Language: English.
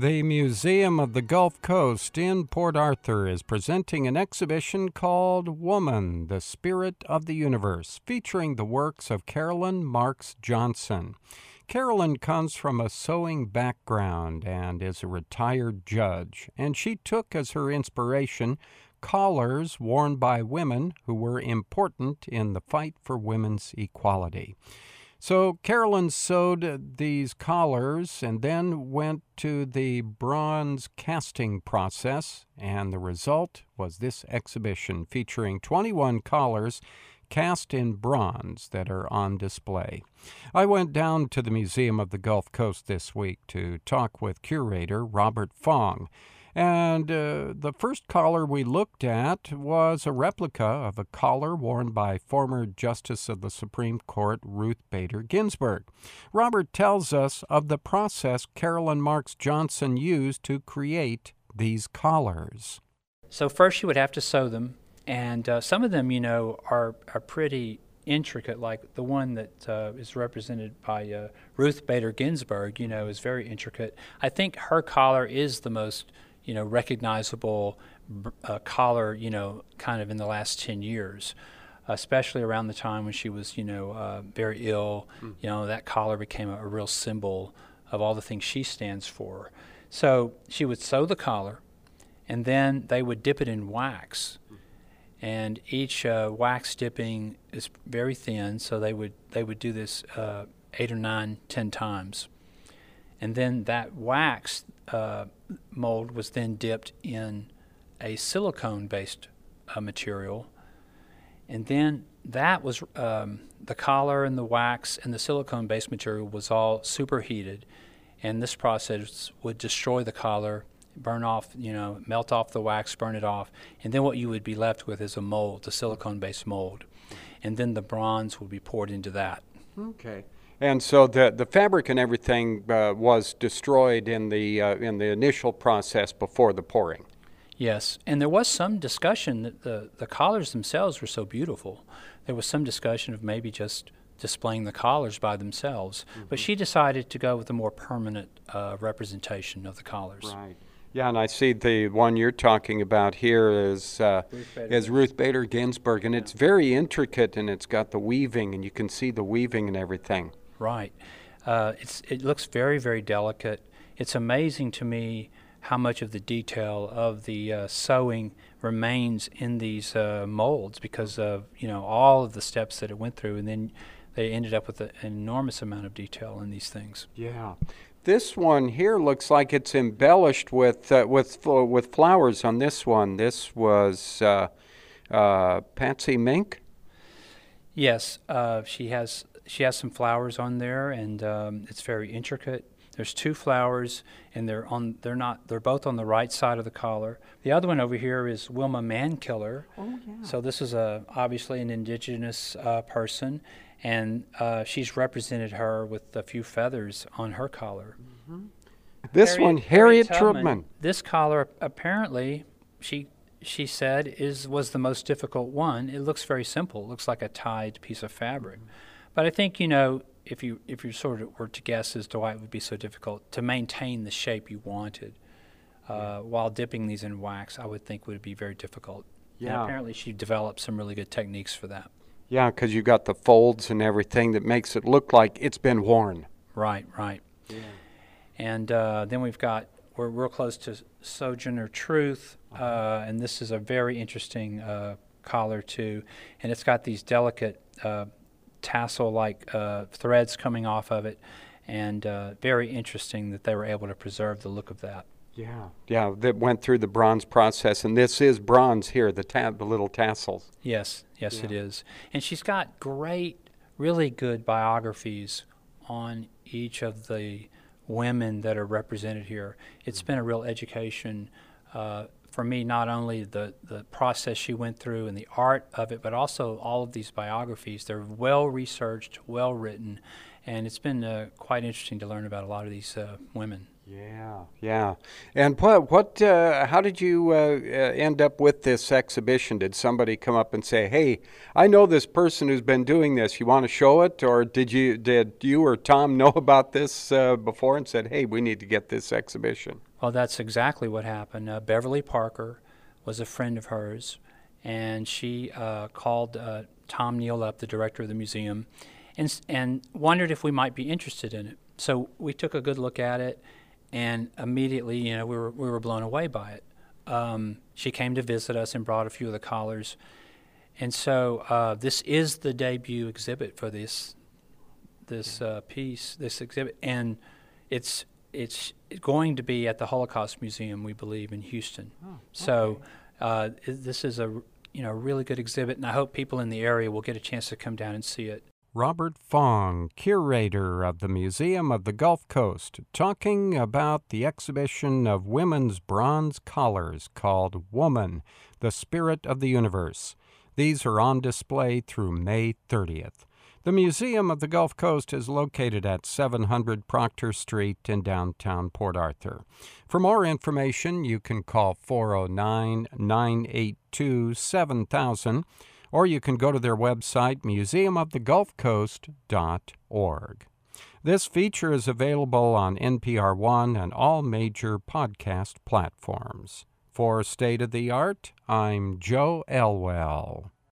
The Museum of the Gulf Coast in Port Arthur is presenting an exhibition called Woman, the Spirit of the Universe, featuring the works of Carolyn Marks Johnson. Carolyn comes from a sewing background and is a retired judge, and she took as her inspiration collars worn by women who were important in the fight for women's equality. So Carolyn sewed these collars and then went to the bronze casting process, and the result was this exhibition featuring 21 collars cast in bronze that are on display. I went down to the Museum of the Gulf Coast this week to talk with curator Robert Fong. And uh, the first collar we looked at was a replica of a collar worn by former Justice of the Supreme Court Ruth Bader Ginsburg. Robert tells us of the process Carolyn Marks Johnson used to create these collars. So, first, you would have to sew them, and uh, some of them, you know, are, are pretty intricate, like the one that uh, is represented by uh, Ruth Bader Ginsburg, you know, is very intricate. I think her collar is the most you know, recognizable uh, collar, you know, kind of in the last 10 years, especially around the time when she was, you know, uh, very ill. Mm. You know, that collar became a, a, real symbol of all the things she stands for. So she would sew the collar, and then they would dip it in wax. Mm. And each uh, wax dipping is very thin, so they would they would do this uh, eight or nine, ten times, and then that wax uh, mold was then dipped in a silicone based uh, material. And then that was um, the collar and the wax and the silicone based material was all superheated. And this process would destroy the collar, burn off, you know, melt off the wax, burn it off. And then what you would be left with is a mold, the silicone based mold. And then the bronze would be poured into that. Okay. And so the, the fabric and everything uh, was destroyed in the, uh, in the initial process before the pouring. Yes, and there was some discussion that the, the collars themselves were so beautiful. There was some discussion of maybe just displaying the collars by themselves, mm-hmm. but she decided to go with a more permanent uh, representation of the collars. Right. Yeah, and I see the one you're talking about here is uh, Ruth is Ruth Bader Ginsburg, and yeah. it's very intricate, and it's got the weaving, and you can see the weaving and everything. Right. Uh, it's, it looks very, very delicate. It's amazing to me how much of the detail of the uh, sewing remains in these uh, molds because of you know all of the steps that it went through, and then they ended up with a, an enormous amount of detail in these things. Yeah. This one here looks like it's embellished with uh, with with flowers on this one. This was uh, uh, Patsy Mink. Yes, she has she has some flowers on there, and um, it's very intricate. There's two flowers, and they're on. They're not. They're both on the right side of the collar. The other one over here is Wilma Mankiller. Oh yeah. So this is a obviously an indigenous uh, person, and uh, she's represented her with a few feathers on her collar. Mm-hmm. This Harriet, one, Harriet, Harriet Tubman. This collar apparently she she said is was the most difficult one. It looks very simple. It looks like a tied piece of fabric. Mm-hmm. But I think you know if you if you sort of were to guess as to why it would be so difficult to maintain the shape you wanted uh, yeah. while dipping these in wax, I would think would be very difficult. Yeah. And apparently, she developed some really good techniques for that. Yeah, because you've got the folds and everything that makes it look like it's been worn. Right, right. Yeah. And uh, then we've got we're real close to Sojourner Truth, uh-huh. uh, and this is a very interesting uh, collar too, and it's got these delicate uh, tassel like uh, threads coming off of it, and uh, very interesting that they were able to preserve the look of that. Yeah, yeah, that went through the bronze process, and this is bronze here, the ta- the little tassels. Yes, yes, yeah. it is, and she's got great, really good biographies on each of the women that are represented here. It's mm-hmm. been a real education uh, for me not only the, the process she went through and the art of it, but also all of these biographies. They're well researched, well written, and it's been uh, quite interesting to learn about a lot of these uh, women. Yeah, yeah. And what, what, uh, how did you uh, uh, end up with this exhibition? Did somebody come up and say, "Hey, I know this person who's been doing this. You want to show it?" Or did you, did you or Tom know about this uh, before and said, "Hey, we need to get this exhibition"? Well, that's exactly what happened. Uh, Beverly Parker was a friend of hers, and she uh, called Tom Neal up, the director of the museum, and and wondered if we might be interested in it. So we took a good look at it and immediately, you know, we were we were blown away by it. Um, she came to visit us and brought a few of the collars, and so uh, this is the debut exhibit for this this uh, piece, this exhibit, and it's it's going to be at the Holocaust Museum, we believe, in Houston. Oh, okay. So uh, this is a you know really good exhibit, and I hope people in the area will get a chance to come down and see it. Robert Fong, curator of the Museum of the Gulf Coast, talking about the exhibition of women's bronze collars called Woman, the Spirit of the Universe. These are on display through May 30th. The Museum of the Gulf Coast is located at 700 Procter Street in downtown Port Arthur. For more information, you can call 409 982 7000 or you can go to their website, museumofthegulfcoast.org. This feature is available on NPR One and all major podcast platforms. For State of the Art, I'm Joe Elwell.